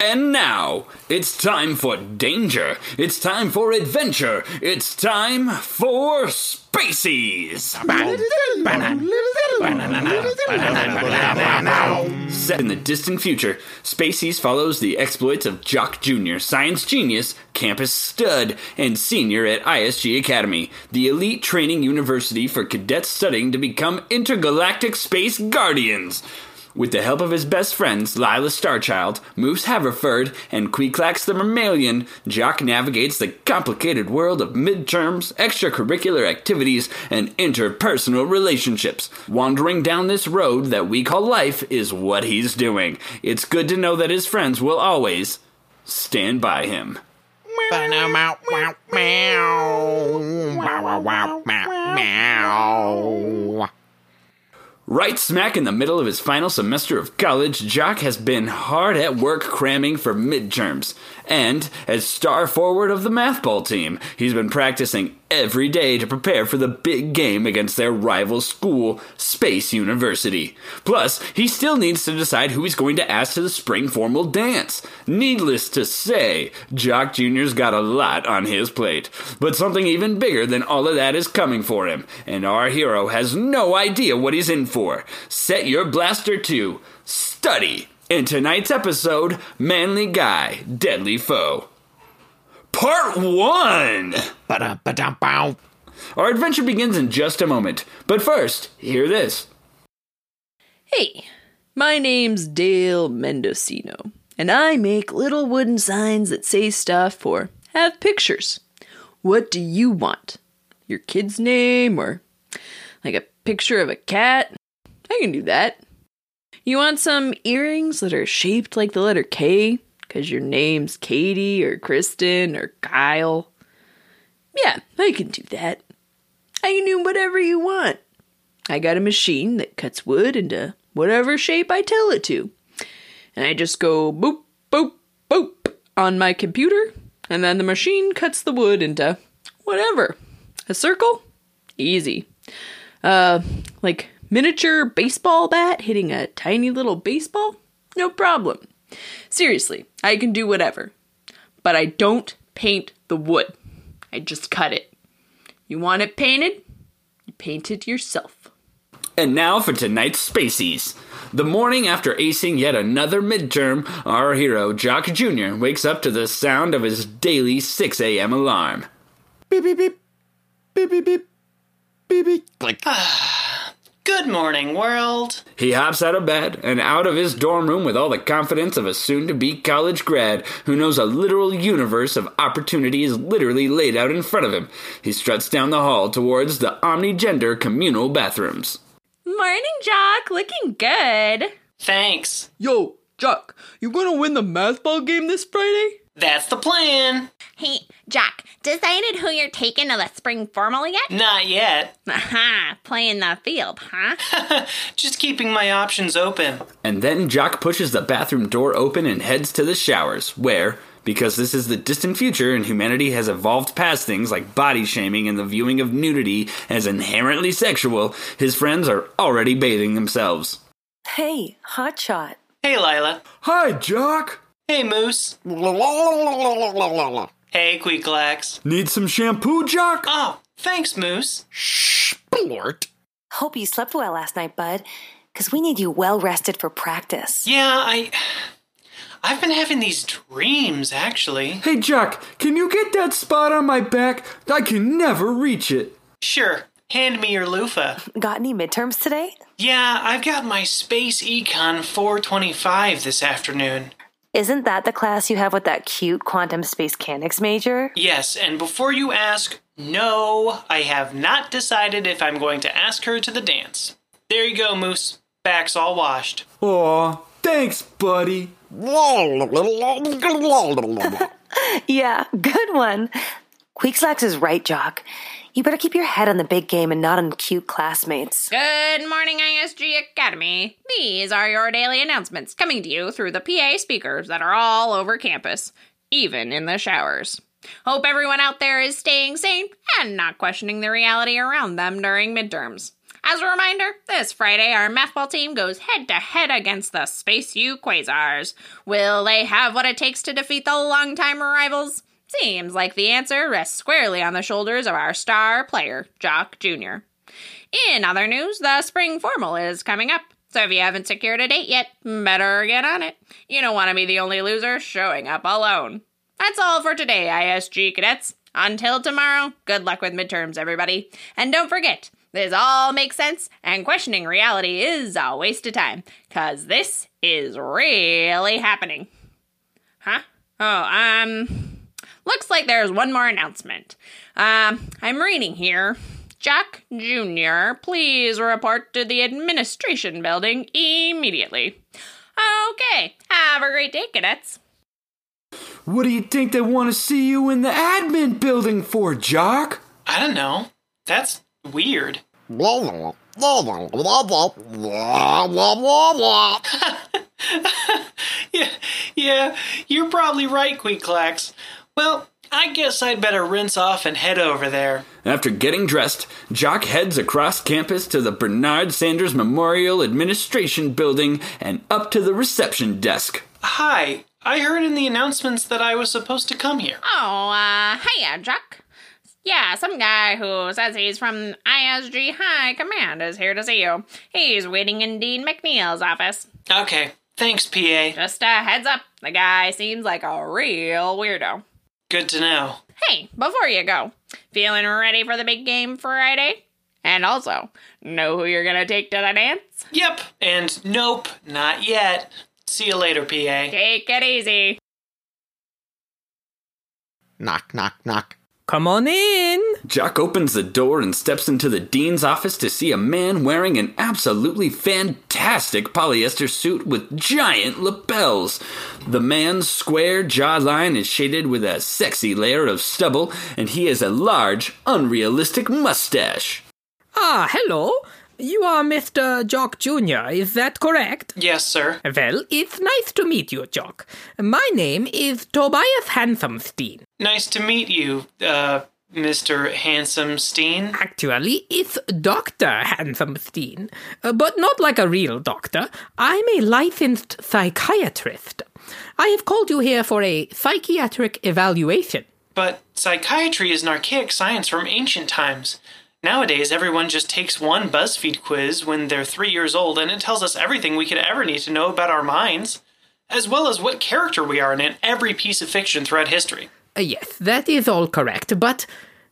And now, it's time for danger. It's time for adventure. It's time for Spacies. Set in the distant future, Spacies follows the exploits of Jock Jr., science genius, campus stud, and senior at ISG Academy, the elite training university for cadets studying to become intergalactic space guardians. With the help of his best friends, Lila Starchild, Moose Haverford, and Queeclax the Mammalian, Jock navigates the complicated world of midterms, extracurricular activities, and interpersonal relationships. Wandering down this road that we call life is what he's doing. It's good to know that his friends will always stand by him. Right smack in the middle of his final semester of college, Jock has been hard at work cramming for midterms. And, as star forward of the math ball team, he's been practicing every day to prepare for the big game against their rival school, Space University. Plus, he still needs to decide who he's going to ask to the spring formal dance. Needless to say, Jock Jr.'s got a lot on his plate. But something even bigger than all of that is coming for him, and our hero has no idea what he's in for. Set your blaster to study. In tonight's episode, Manly Guy, Deadly Foe. Part 1! Our adventure begins in just a moment. But first, hear this. Hey, my name's Dale Mendocino, and I make little wooden signs that say stuff or have pictures. What do you want? Your kid's name or like a picture of a cat? I can do that. You want some earrings that are shaped like the letter K because your name's Katie or Kristen or Kyle? Yeah, I can do that. I can do whatever you want. I got a machine that cuts wood into whatever shape I tell it to. And I just go boop, boop, boop on my computer, and then the machine cuts the wood into whatever. A circle? Easy. Uh, like miniature baseball bat hitting a tiny little baseball? No problem. Seriously, I can do whatever. But I don't paint the wood. I just cut it. You want it painted? You paint it yourself. And now for tonight's Spacies. The morning after acing yet another midterm, our hero, Jock Jr., wakes up to the sound of his daily 6 a.m. alarm. Beep, beep, beep. Beep, beep, beep. Beep, beep. Click. Good morning, world. He hops out of bed and out of his dorm room with all the confidence of a soon to be college grad who knows a literal universe of opportunity is literally laid out in front of him. He struts down the hall towards the omnigender communal bathrooms. Morning, Jock. Looking good. Thanks. Yo, Jock, you gonna win the math ball game this Friday? That's the plan. Hey, Jock, decided who you're taking to the spring formal yet? Not yet. Aha, playing the field, huh? Just keeping my options open. And then Jock pushes the bathroom door open and heads to the showers, where, because this is the distant future and humanity has evolved past things like body shaming and the viewing of nudity as inherently sexual, his friends are already bathing themselves. Hey, hotshot. Hey, Lila. Hi, Jock! Hey, Moose. Hey, Queeclax. Need some shampoo, Jock? Oh, thanks, Moose. Shh, Blort. Hope you slept well last night, bud, because we need you well rested for practice. Yeah, I. I've been having these dreams, actually. Hey, Jock, can you get that spot on my back? I can never reach it. Sure, hand me your loofah. Got any midterms today? Yeah, I've got my Space Econ 425 this afternoon. Isn't that the class you have with that cute quantum space mechanics major? Yes, and before you ask, no, I have not decided if I'm going to ask her to the dance. There you go, Moose. Back's all washed. Aw, thanks, buddy. Yeah, good one. Queeclax is right, Jock. You better keep your head on the big game and not on cute classmates. Good morning, ISG Academy. These are your daily announcements coming to you through the PA speakers that are all over campus, even in the showers. Hope everyone out there is staying sane and not questioning the reality around them during midterms. As a reminder, this Friday our math ball team goes head to head against the Space U Quasars. Will they have what it takes to defeat the longtime rivals? Seems like the answer rests squarely on the shoulders of our star player, Jock Jr. In other news, the spring formal is coming up. So if you haven't secured a date yet, better get on it. You don't want to be the only loser showing up alone. That's all for today, ISG cadets. Until tomorrow, good luck with midterms, everybody. And don't forget, this all makes sense, and questioning reality is a waste of time, because this is really happening. Huh? Oh, um, Looks like there's one more announcement. Um, I'm reading here. Jock Jr., please report to the administration building immediately. Okay, have a great day, cadets. What do you think they want to see you in the admin building for, Jock? I don't know. That's weird. yeah, yeah, you're probably right, Queeclax. Well, I guess I'd better rinse off and head over there. After getting dressed, Jock heads across campus to the Bernard Sanders Memorial Administration Building and up to the reception desk. Hi, I heard in the announcements that I was supposed to come here. Oh, uh, hiya, Jock. Yeah, some guy who says he's from ISG High Command is here to see you. He's waiting in Dean McNeil's office. Okay, thanks, PA. Just a heads up, the guy seems like a real weirdo. Good to know. Hey, before you go, feeling ready for the big game Friday? And also, know who you're gonna take to the dance? Yep, and nope, not yet. See you later, PA. Take it easy. Knock, knock, knock. Come on in. Jock opens the door and steps into the dean's office to see a man wearing an absolutely fantastic polyester suit with giant lapels. The man's square jawline is shaded with a sexy layer of stubble, and he has a large, unrealistic mustache. Ah, hello. You are Mr. Jock Jr., is that correct? Yes, sir. Well, it's nice to meet you, Jock. My name is Tobias Handsomestein. Nice to meet you, uh, Mr. Handsomestein. Actually, it's Dr. Handsomestein, uh, but not like a real doctor. I'm a licensed psychiatrist. I have called you here for a psychiatric evaluation. But psychiatry is an archaic science from ancient times. Nowadays, everyone just takes one BuzzFeed quiz when they're three years old, and it tells us everything we could ever need to know about our minds, as well as what character we are in every piece of fiction throughout history. Uh, yes, that is all correct, but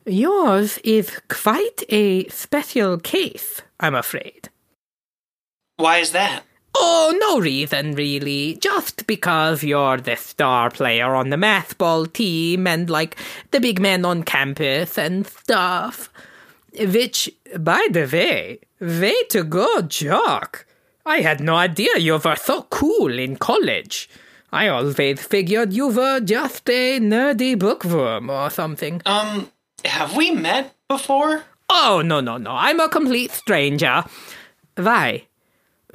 yours is quite a special case, I'm afraid. Why is that? Oh, no reason really. Just because you're the star player on the math ball team and like the big man on campus and stuff. Which, by the way, way to go, Jock. I had no idea you were so cool in college. I always figured you were just a nerdy bookworm or something. Um, have we met before? Oh, no, no, no. I'm a complete stranger. Why?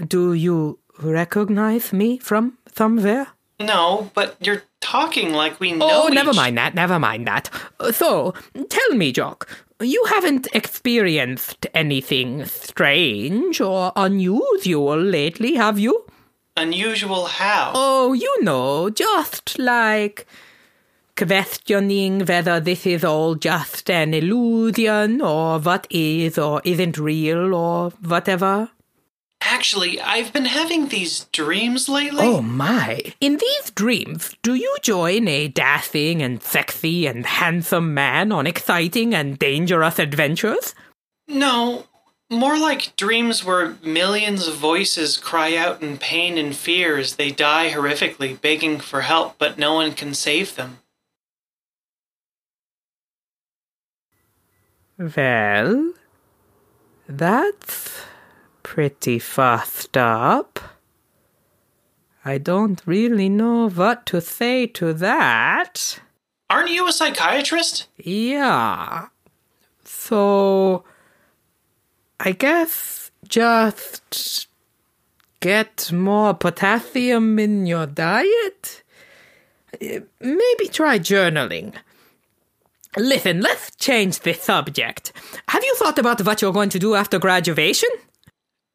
Do you recognize me from somewhere? No, but you're talking like we know. Oh, never each- mind that, never mind that. So, tell me, Jock, you haven't experienced anything strange or unusual lately, have you? Unusual how? Oh, you know, just like questioning whether this is all just an illusion or what is or isn't real or whatever. Actually, I've been having these dreams lately. Oh my. In these dreams, do you join a dashing and sexy and handsome man on exciting and dangerous adventures? No, more like dreams where millions of voices cry out in pain and fear as they die horrifically, begging for help, but no one can save them. Well, that's pretty fussed up. I don't really know what to say to that. Aren't you a psychiatrist? Yeah. So, I guess just get more potassium in your diet? Maybe try journaling. Listen, let's change the subject. Have you thought about what you're going to do after graduation?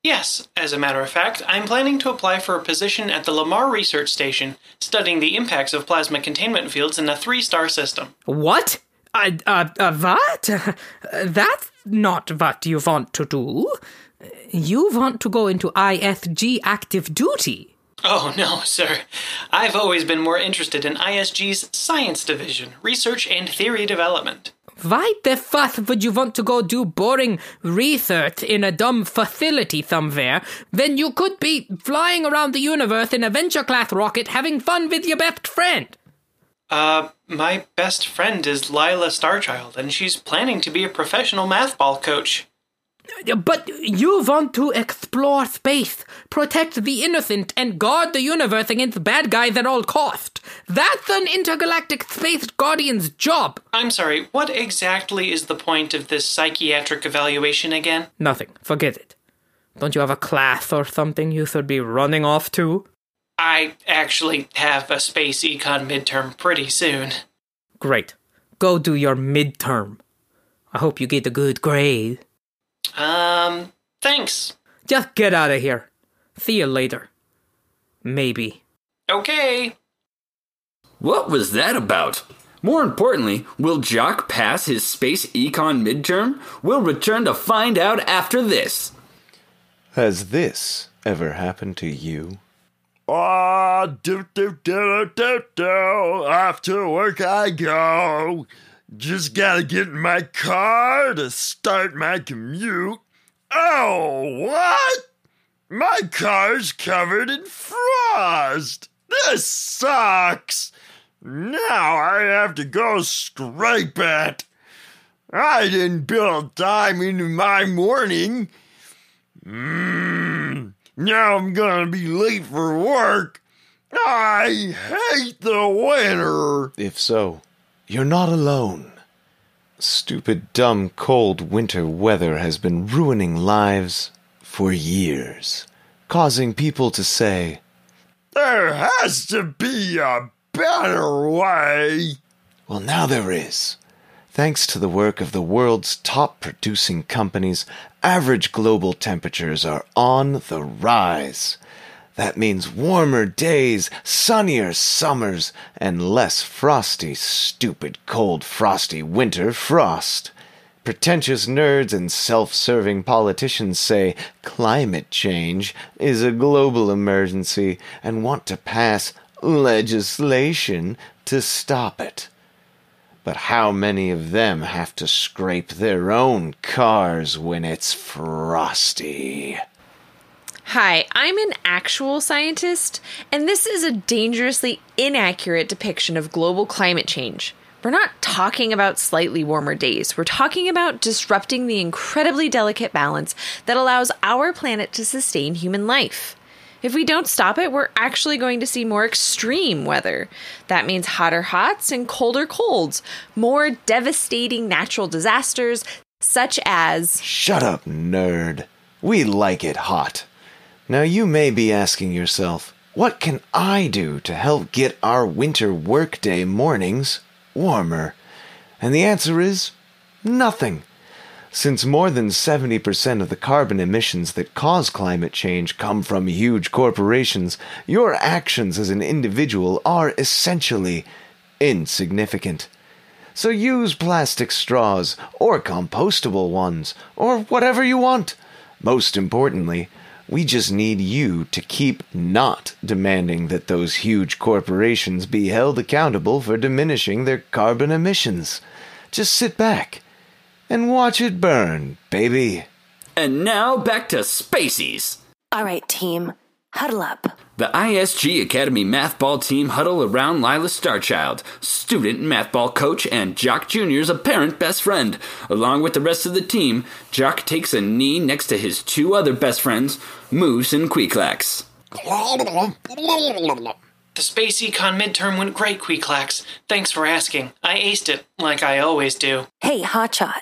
Yes, as a matter of fact, I'm planning to apply for a position at the Lamar Research Station, studying the impacts of plasma containment fields in a three star system. What? Uh, uh, uh, what? That's not what you want to do. You want to go into ISG active duty. Oh, no, sir. I've always been more interested in ISG's science division, research and theory development. Why the fuck would you want to go do boring research in a dumb facility somewhere when you could be flying around the universe in a venture class rocket having fun with your best friend? Uh, my best friend is Lila Starchild, and she's planning to be a professional math ball coach. But you want to explore space, protect the innocent, and guard the universe against bad guys at all cost. That's an intergalactic space guardian's job. I'm sorry, what exactly is the point of this psychiatric evaluation again? Nothing. Forget it. Don't you have a class or something you should be running off to? I actually have a space econ midterm pretty soon. Great. Go do your midterm. I hope you get a good grade. Um, thanks. Just get out of here. See you later. Maybe. Okay. What was that about? More importantly, will Jock pass his space econ midterm? We'll return to find out after this. Has this ever happened to you? Ah, do do do do do. Off to work I go. Just gotta get in my car to start my commute. Oh, what? My car's covered in frost. This sucks. Now I have to go scrape it. I didn't build time into my morning. Mmm. Now I'm gonna be late for work. I hate the winter. If so, you're not alone. Stupid, dumb, cold winter weather has been ruining lives for years, causing people to say, There has to be a better way. Well, now there is. Thanks to the work of the world's top producing companies, average global temperatures are on the rise. That means warmer days, sunnier summers, and less frosty, stupid, cold, frosty winter frost. Pretentious nerds and self serving politicians say climate change is a global emergency and want to pass legislation to stop it. But how many of them have to scrape their own cars when it's frosty? Hi, I'm an actual scientist, and this is a dangerously inaccurate depiction of global climate change. We're not talking about slightly warmer days. We're talking about disrupting the incredibly delicate balance that allows our planet to sustain human life. If we don't stop it, we're actually going to see more extreme weather. That means hotter hots and colder colds, more devastating natural disasters, such as. Shut up, nerd. We like it hot. Now you may be asking yourself, what can I do to help get our winter workday mornings warmer? And the answer is nothing. Since more than 70% of the carbon emissions that cause climate change come from huge corporations, your actions as an individual are essentially insignificant. So use plastic straws, or compostable ones, or whatever you want. Most importantly, we just need you to keep not demanding that those huge corporations be held accountable for diminishing their carbon emissions. Just sit back and watch it burn, baby. And now back to Spacies. All right, team, huddle up. The ISG Academy Math Ball team huddle around Lila Starchild, student math ball coach and Jock Jr.'s apparent best friend. Along with the rest of the team, Jock takes a knee next to his two other best friends, Moose and Queeclax. The space econ midterm went great, Queeclax. Thanks for asking. I aced it, like I always do. Hey, Hotshot,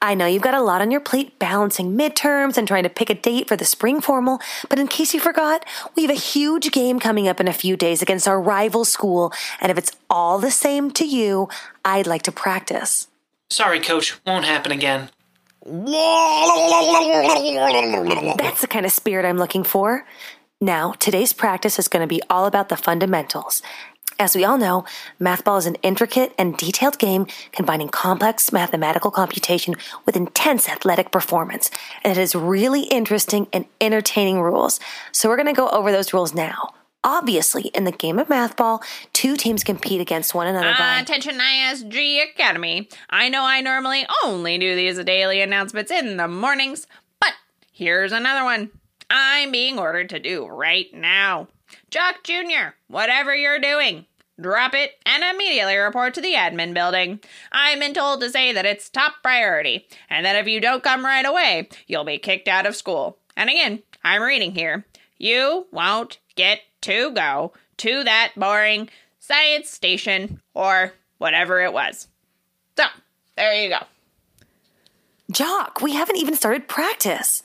I know you've got a lot on your plate balancing midterms and trying to pick a date for the spring formal, but in case you forgot, we have a huge game coming up in a few days against our rival school, and if it's all the same to you, I'd like to practice. Sorry, coach, won't happen again. That's the kind of spirit I'm looking for. Now, today's practice is going to be all about the fundamentals. As we all know, mathball is an intricate and detailed game combining complex mathematical computation with intense athletic performance. And it has really interesting and entertaining rules. So we're going to go over those rules now. Obviously, in the game of mathball, two teams compete against one another by. Ah, attention ISG Academy. I know I normally only do these daily announcements in the mornings, but here's another one I'm being ordered to do right now. Jock Jr., whatever you're doing, drop it and immediately report to the admin building. I've been told to say that it's top priority, and that if you don't come right away, you'll be kicked out of school. And again, I'm reading here. You won't get to go to that boring science station or whatever it was. So, there you go. Jock, we haven't even started practice.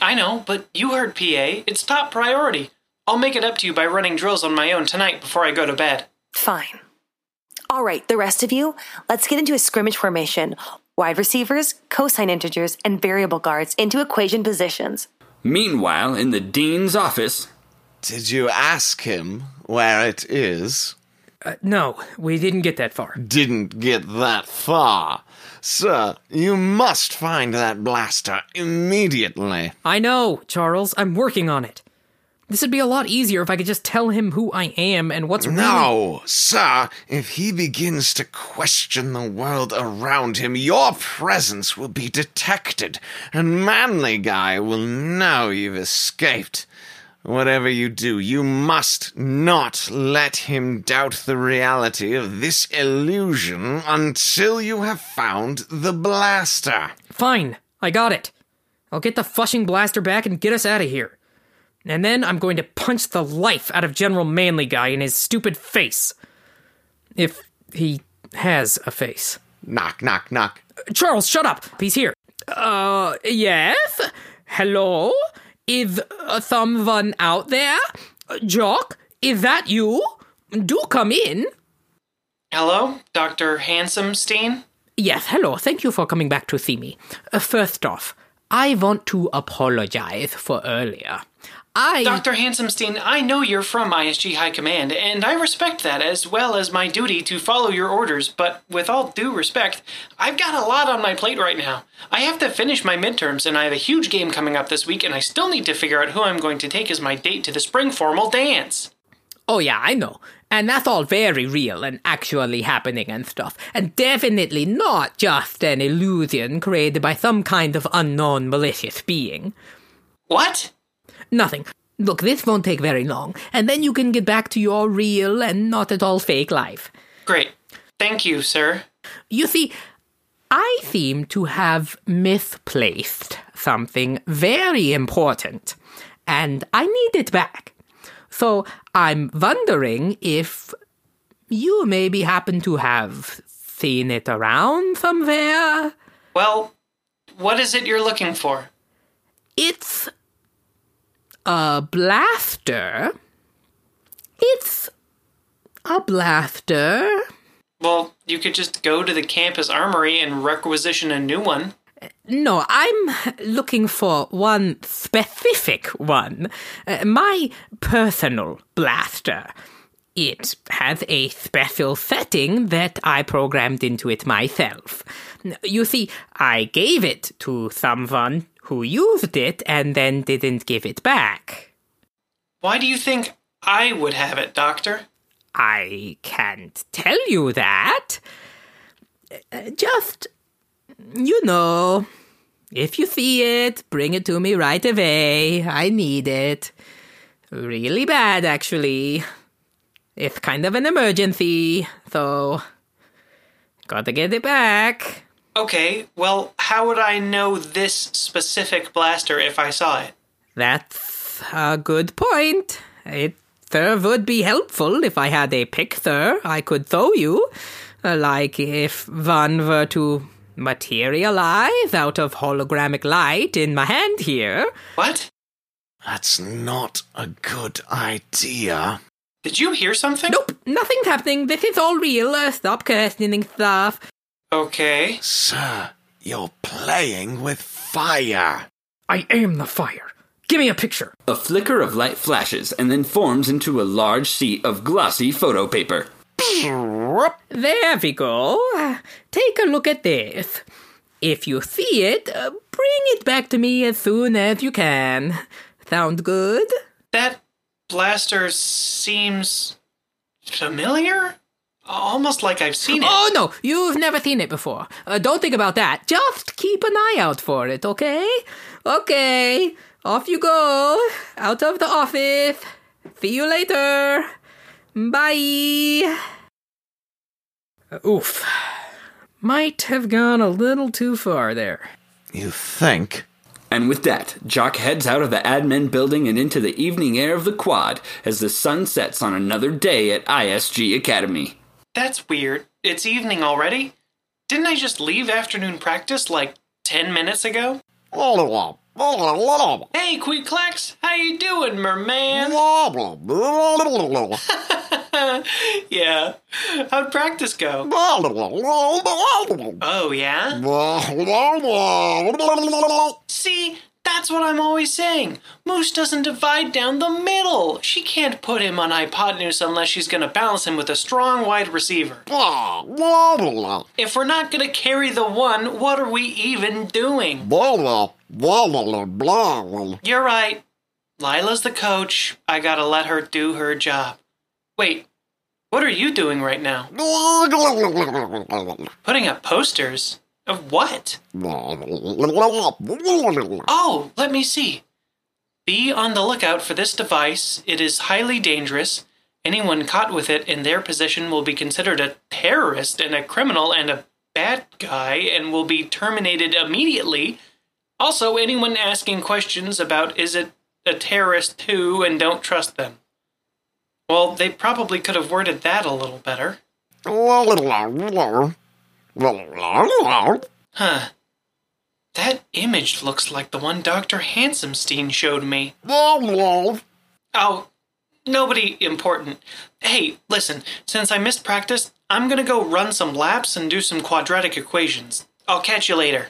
I know, but you heard PA. It's top priority. I'll make it up to you by running drills on my own tonight before I go to bed. Fine. All right, the rest of you, let's get into a scrimmage formation. Wide receivers, cosine integers, and variable guards into equation positions. Meanwhile, in the dean's office, Did you ask him where it is? Uh, no, we didn't get that far. Didn't get that far. Sir, you must find that blaster immediately. I know, Charles. I'm working on it. This would be a lot easier if I could just tell him who I am and what's really. No, sir, if he begins to question the world around him, your presence will be detected, and Manly Guy will know you've escaped. Whatever you do, you must not let him doubt the reality of this illusion until you have found the blaster. Fine, I got it. I'll get the flushing blaster back and get us out of here. And then I'm going to punch the life out of General Manly Guy in his stupid face. If he has a face. Knock, knock, knock. Charles, shut up. He's here. Uh, yes? Hello? Is uh, someone out there? Jock, is that you? Do come in. Hello, Dr. Handsomestein? Yes, hello. Thank you for coming back to see me. Uh, first off, I want to apologize for earlier. I. Dr. Handsomestein, I know you're from ISG High Command, and I respect that as well as my duty to follow your orders, but with all due respect, I've got a lot on my plate right now. I have to finish my midterms, and I have a huge game coming up this week, and I still need to figure out who I'm going to take as my date to the spring formal dance. Oh, yeah, I know. And that's all very real and actually happening and stuff. And definitely not just an illusion created by some kind of unknown malicious being. What? Nothing. Look, this won't take very long, and then you can get back to your real and not at all fake life. Great. Thank you, sir. You see, I seem to have misplaced something very important, and I need it back. So I'm wondering if you maybe happen to have seen it around somewhere. Well, what is it you're looking for? It's a blaster. It's a blaster. Well, you could just go to the campus armory and requisition a new one. No, I'm looking for one specific one. Uh, my personal blaster. It has a special setting that I programmed into it myself. You see, I gave it to someone who used it and then didn't give it back. Why do you think I would have it, Doctor? I can't tell you that. Uh, Just, you know, if you see it, bring it to me right away. I need it. Really bad, actually. It's kind of an emergency, so gotta get it back. Okay, well, how would I know this specific blaster if I saw it? That's a good point. It sure would be helpful if I had a picture I could throw you. Uh, Like if one were to materialize out of hologramic light in my hand here. What? That's not a good idea. Did you hear something? Nope, nothing's happening. This is all real. Uh, stop questioning stuff. Okay. Sir, you're playing with fire. I am the fire. Give me a picture. A flicker of light flashes and then forms into a large sheet of glossy photo paper. There we go. Take a look at this. If you see it, uh, bring it back to me as soon as you can. Sound good? That blaster seems familiar? Almost like I've seen it. Oh no, you've never seen it before. Uh, don't think about that. Just keep an eye out for it, okay? Okay, off you go. Out of the office. See you later. Bye. Uh, oof. Might have gone a little too far there. You think? And with that, Jock heads out of the admin building and into the evening air of the quad as the sun sets on another day at ISG Academy. That's weird. It's evening already? Didn't I just leave afternoon practice like 10 minutes ago? Hey, Queeclax, how you doing, merman? yeah. How'd practice go? Oh, yeah? See, that's what I'm always saying. Moose doesn't divide down the middle. She can't put him on hypotenuse unless she's gonna balance him with a strong wide receiver. Blah, blah, blah. If we're not gonna carry the one, what are we even doing? blah blah blah blah You're right. Lila's the coach. I gotta let her do her job. Wait, what are you doing right now? Putting up posters? Of what? Oh, let me see. Be on the lookout for this device. It is highly dangerous. Anyone caught with it in their possession will be considered a terrorist and a criminal and a bad guy and will be terminated immediately. Also, anyone asking questions about is it a terrorist too and don't trust them. Well, they probably could have worded that a little better. Huh. That image looks like the one Dr. Handsomestein showed me. Oh, nobody important. Hey, listen, since I missed practice, I'm gonna go run some laps and do some quadratic equations. I'll catch you later.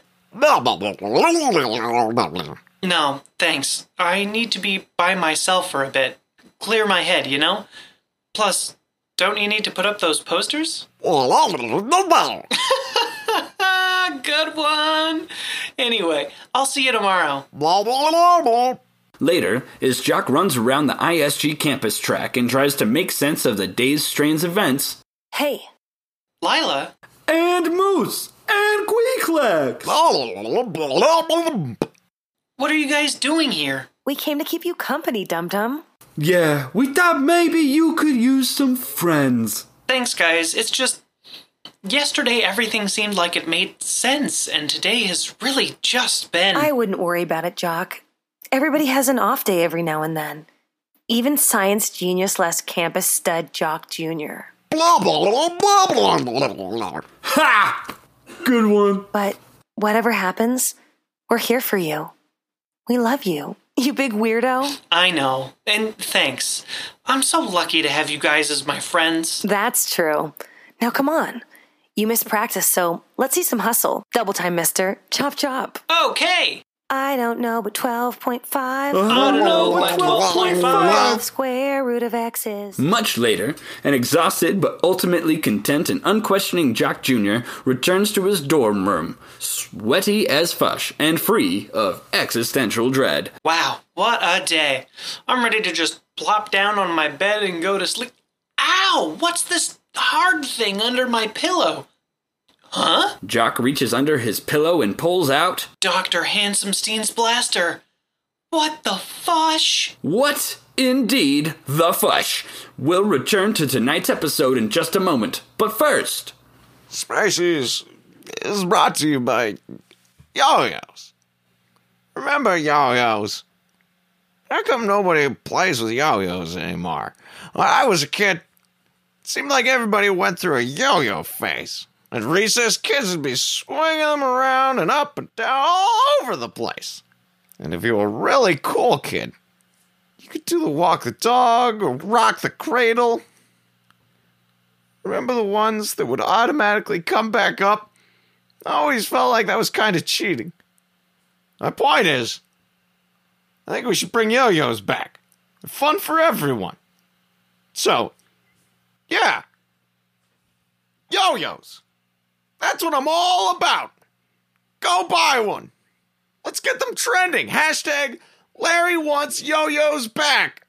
No, thanks. I need to be by myself for a bit. Clear my head, you know? Plus, don't you need to put up those posters? Good one. Anyway, I'll see you tomorrow. Later, as Jock runs around the ISG campus track and tries to make sense of the day's strange events, Hey, Lila, and Moose, and Queeclax! what are you guys doing here? we came to keep you company, Dum Dum. Yeah, we thought maybe you could use some friends. Thanks, guys. It's just. Yesterday, everything seemed like it made sense, and today has really just been. I wouldn't worry about it, Jock. Everybody has an off day every now and then. Even science genius less campus stud Jock Jr. Blah, blah, blah, blah, blah, blah, blah. Ha! Good one. But whatever happens, we're here for you. We love you, you big weirdo. I know, and thanks. I'm so lucky to have you guys as my friends. That's true. Now come on. You missed practice, so let's see some hustle. Double time, mister. Chop chop. Okay! I don't know, but 12.5. I don't know what 12.5. Square root of x is. Much later, an exhausted but ultimately content and unquestioning Jock Jr. returns to his dorm room, sweaty as fush and free of existential dread. Wow, what a day. I'm ready to just plop down on my bed and go to sleep. Ow! What's this hard thing under my pillow? Huh? Jock reaches under his pillow and pulls out Dr. Handsomestein's blaster. What the fush? what indeed the fush. We'll return to tonight's episode in just a moment, but first, Spacies is brought to you by yo-yos. Remember yo-yos? How come nobody plays with yo-yos anymore? When I was a kid, it seemed like everybody went through a yo-yo phase. At recess, kids would be swinging them around and up and down all over the place. And if you were a really cool kid, you could do the walk the dog or rock the cradle. Remember the ones that would automatically come back up? I always felt like that was kind of cheating. My point is, I think we should bring yo yo's back. They're fun for everyone. So, yeah. Yo yo's. That's what I'm all about. Go buy one. Let's get them trending. Hashtag Larry wants yo yo's back.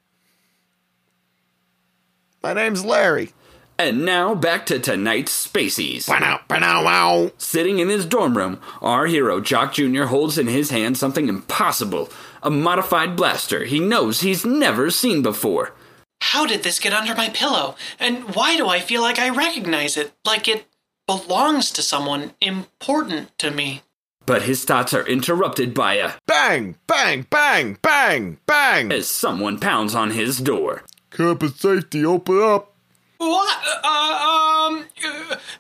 My name's Larry. And now back to tonight's Spacies. Wow, wow, wow. Sitting in his dorm room, our hero Jock Jr. holds in his hand something impossible a modified blaster he knows he's never seen before. How did this get under my pillow? And why do I feel like I recognize it? Like it belongs to someone important to me. But his thoughts are interrupted by a Bang, bang, bang, bang, bang. as someone pounds on his door. Campus safety, open up. What? Uh, um,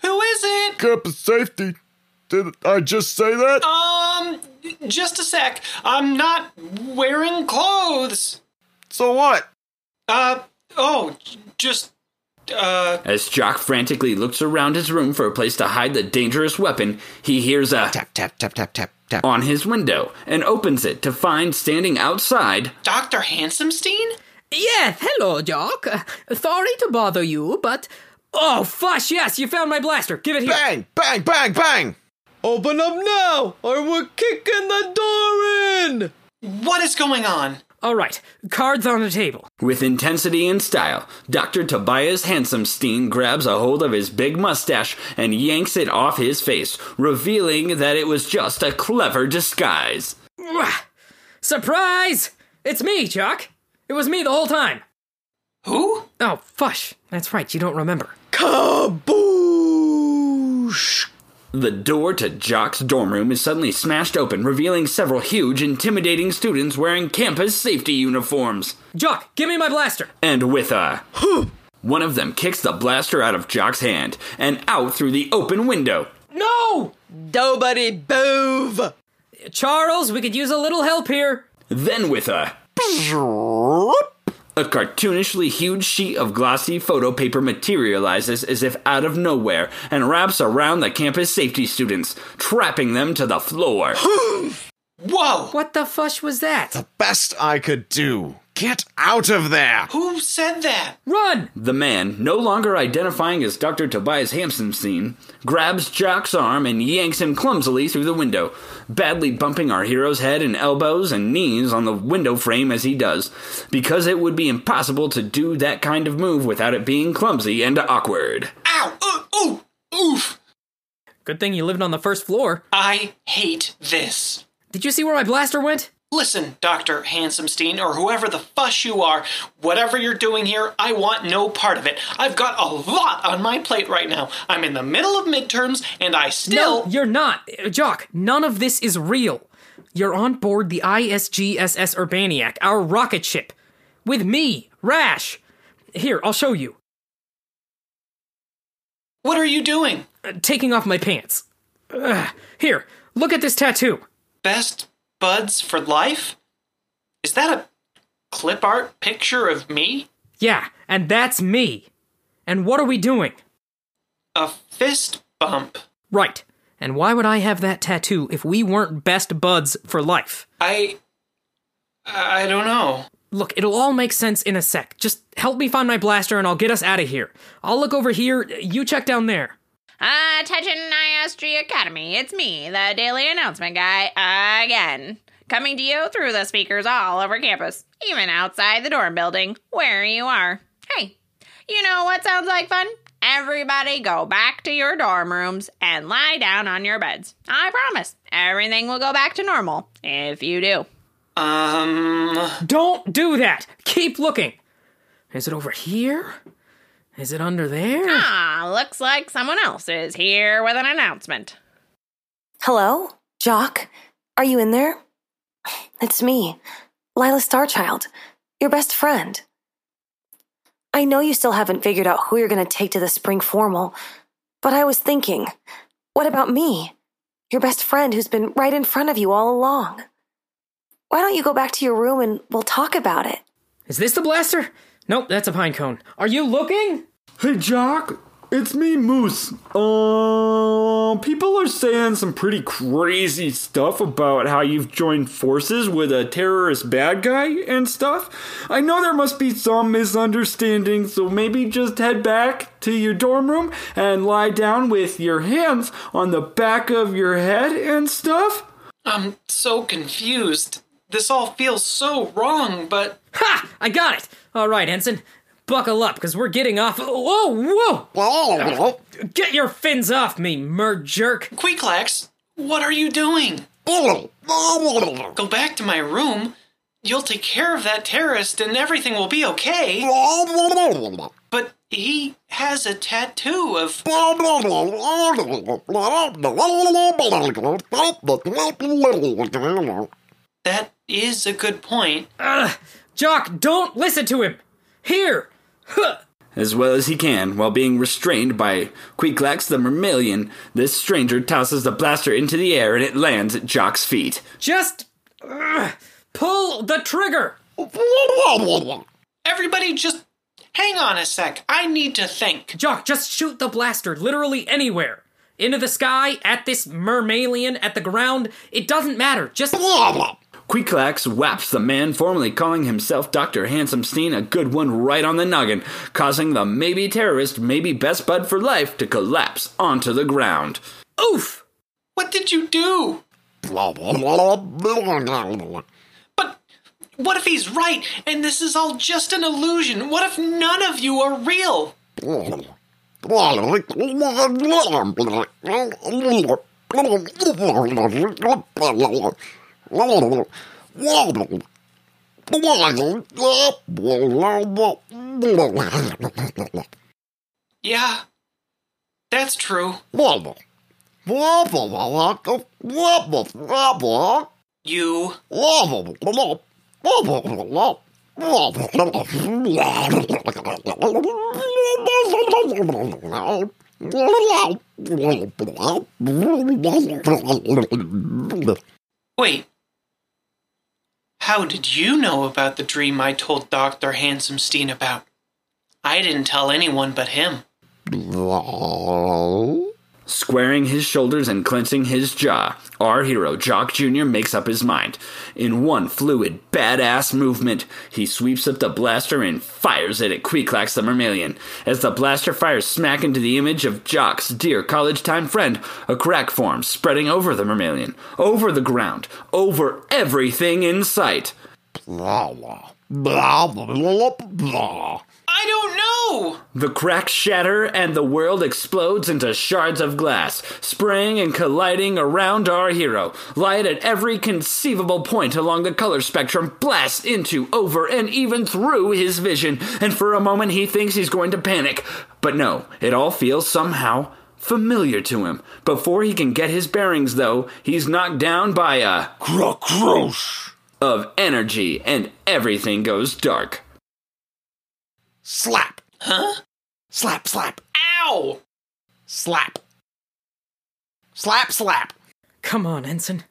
who is it? Campus safety. Did I just say that? Um, just a sec. I'm not wearing clothes. So what? Uh, oh, just, uh, As Jock frantically looks around his room for a place to hide the dangerous weapon, he hears a Tap, tap, tap, tap, tap, tap. on his window and opens it to find standing outside Dr. Handsomestein? Yes, hello, Jock. Uh, sorry to bother you, but. Oh, fush, yes, you found my blaster. Give it here. Bang, bang, bang, bang. Open up now, or we're kicking the door in! What is going on? All right, cards on the table. With intensity and style, Dr. Tobias Handsomestein grabs a hold of his big mustache and yanks it off his face, revealing that it was just a clever disguise. Surprise! It's me, Chuck! It was me the whole time. Who? Oh, fush. That's right, you don't remember. Kaboosh! The door to Jock's dorm room is suddenly smashed open, revealing several huge, intimidating students wearing campus safety uniforms. Jock, give me my blaster. And with a. Whoop, one of them kicks the blaster out of Jock's hand and out through the open window. No! Nobody move! Charles, we could use a little help here. Then with a. A cartoonishly huge sheet of glossy photo paper materializes as if out of nowhere and wraps around the campus safety students, trapping them to the floor. Whoa! What the fush was that? The best I could do. Get out of there. Who said that? Run! The man, no longer identifying as Dr. Tobias Handsomestein, grabs Jock's arm and yanks him clumsily through the window, badly bumping our hero's head and elbows and knees on the window frame as he does, because it would be impossible to do that kind of move without it being clumsy and awkward. Ow! Uh, ooh! Oof! Good thing you lived on the first floor. I hate this. Did you see where my blaster went? Listen, Dr. Handsomestein, or whoever the fuss you are, whatever you're doing here, I want no part of it. I've got a lot on my plate right now. I'm in the middle of midterms, and I still. No, you're not. Jock, none of this is real. You're on board the ISGSS Urbaniac, our rocket ship. With me, Rash. Here, I'll show you. What are you doing? Uh, taking off my pants. Ugh. Here, look at this tattoo. Best buds for life? Is that a clip art picture of me? Yeah, and that's me. And what are we doing? A fist bump. Right. And why would I have that tattoo if we weren't best buds for life? I. I don't know. Look, it'll all make sense in a sec. Just help me find my blaster and I'll get us out of here. I'll look over here, you check down there. Attention ISG Academy, it's me, the daily announcement guy, again. Coming to you through the speakers all over campus, even outside the dorm building, where you are. Hey, you know what sounds like fun? Everybody go back to your dorm rooms and lie down on your beds. I promise, everything will go back to normal if you do. Um. Don't do that! Keep looking! Is it over here? Is it under there? Ah, looks like someone else is here with an announcement. Hello? Jock? Are you in there? It's me, Lila Starchild, your best friend. I know you still haven't figured out who you're going to take to the spring formal, But I was thinking, what about me? Your best friend who's been right in front of you all along. Why don't you go back to your room and we'll talk about it? Is this the blaster? Nope, that's a pine cone. Are you looking? Hey, Jock, it's me, Moose. Uh, people are saying some pretty crazy stuff about how you've joined forces with a terrorist bad guy and stuff. I know there must be some misunderstanding, so maybe just head back to your dorm room and lie down with your hands on the back of your head and stuff. I'm so confused. This all feels so wrong, but Ha! I got it! All right, Ensign. Buckle up, because we're getting off. Whoa, whoa! Get your fins off me, mer jerk! Queeclax, what are you doing? Go back to my room. You'll take care of that terrorist and everything will be okay. But he has a tattoo of. That is a good point. Ugh! Jock, don't listen to him! Here! Huh. As well as he can, while being restrained by Queeclax the Mermalion, this stranger tosses the blaster into the air and it lands at Jock's feet. Just. ugh, pull the trigger! Everybody just hang on a sec. I need to think. Jock, just shoot the blaster literally anywhere. Into the sky, at this mermalion, at the ground. It doesn't matter. Just. Queeclax whaps the man formerly calling himself Dr. Handsomestein a good one right on the noggin, causing the maybe terrorist, maybe best bud for life to collapse onto the ground. Oof! What did you do? But what if he's right and this is all just an illusion? What if none of you are real? Yeah, that's true. You. Wait. How did you know about the dream I told Dr. Handsomestein about? I didn't tell anyone but him. Squaring his shoulders and clenching his jaw, our hero Jock Jr. makes up his mind. In one fluid, badass movement, he sweeps up the blaster and fires it at Queeclax the Mermalion. As the blaster fires smack into the image of Jock's dear college time friend, a crack forms, spreading over the Mermalion, over the ground, over everything in sight. I don't know! The cracks shatter and the world explodes into shards of glass, spraying and colliding around our hero. Light at every conceivable point along the color spectrum blasts into, over, and even through his vision, and for a moment he thinks he's going to panic. But no, it all feels somehow familiar to him. Before he can get his bearings, though, he's knocked down by a Crocrosh. of energy, and everything goes dark. Slap. Huh? Slap, slap. Ow! Slap. Slap, slap. Come on, Ensign.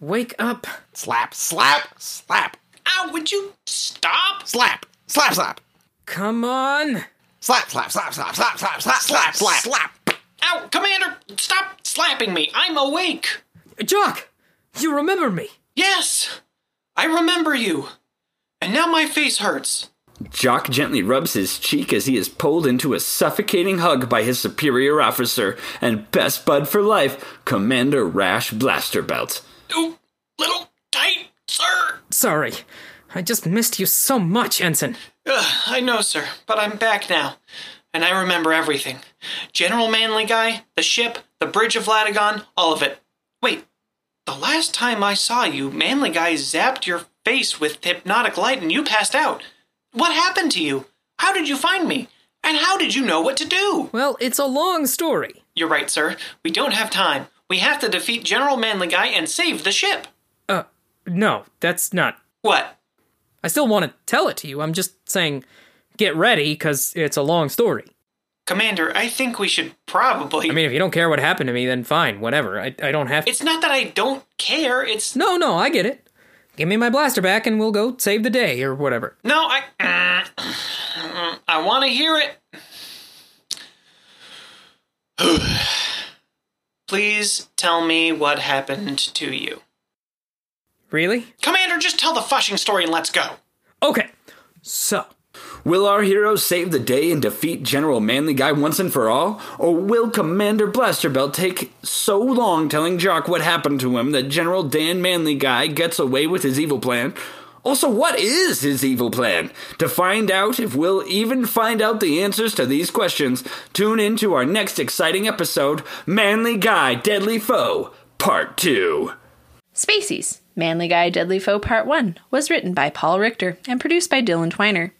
Wake up. Slap, slap, slap. Ow, would you stop? Slap. Slap, slap. Come on. Slap, slap, slap, slap, slap, slap, slap, slap, slap, slap. Ow, Commander, stop slapping me. I'm awake. Jock! You remember me. Yes, I remember you. And now my face hurts. Jock gently rubs his cheek as he is pulled into a suffocating hug by his superior officer and best bud for life, Commander Rash Blasterbelt. Ooh, little tight, sir. Sorry. I just missed you so much, Ensign. Ugh, I know, sir, but I'm back now. And I remember everything. General Manly Guy, the ship, the Bridge of Latagon, all of it. Wait, the last time I saw you, Manly Guy zapped your face with hypnotic light and you passed out. What happened to you? How did you find me? And how did you know what to do? Well, it's a long story. You're right, sir. We don't have time. We have to defeat General Manly Guy and save the ship. Uh, no, that's not. What? I still want to tell it to you. I'm just saying, get ready, because it's a long story. Commander, I think we should probably. I mean, if you don't care what happened to me, then fine, whatever. I, I don't have to. it's not that I don't care. It's No, no, I get it. Give me my blaster back and we'll go save the day or whatever. no, I. Uh, I want to hear it. Please tell me what happened to you. Really? Commander, just tell the fushing story and let's go. Okay. So, Will our heroes save the day and defeat General Manly Guy once and for all? Or will Commander Blasterbelt take so long telling Jock what happened to him that General Dan Manly Guy gets away with his evil plan? Also, what is his evil plan? To find out if we'll even find out the answers to these questions, tune in to our next exciting episode Manly Guy Deadly Foe, Part 2. Spacies, Manly Guy Deadly Foe Part 1 was written by Paul Richter and produced by Dylan Twiner.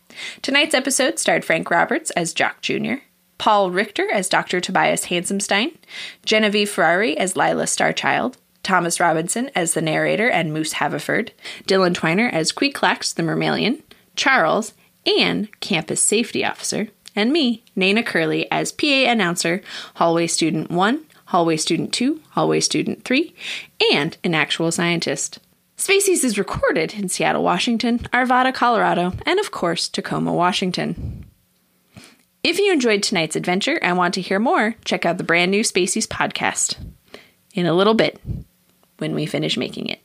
Tonight's episode starred Frank Roberts as Jock Jr., Paul Richter as Dr. Tobias Handsomestein, Genevieve Ferrari as Lila Starchild, Thomas Robinson as the narrator and Moose Haverford, Dylan Twiner as Queeclax the Mermalion, Charles, and Campus Safety Officer, and me, Nana Curley, as PA Announcer, Hallway Student 1, Hallway Student 2, Hallway Student 3, and an actual scientist. Spacies is recorded in Seattle, Washington, Arvada, Colorado, and of course, Tacoma, Washington. If you enjoyed tonight's adventure and want to hear more, check out the brand new Spacies podcast in a little bit when we finish making it.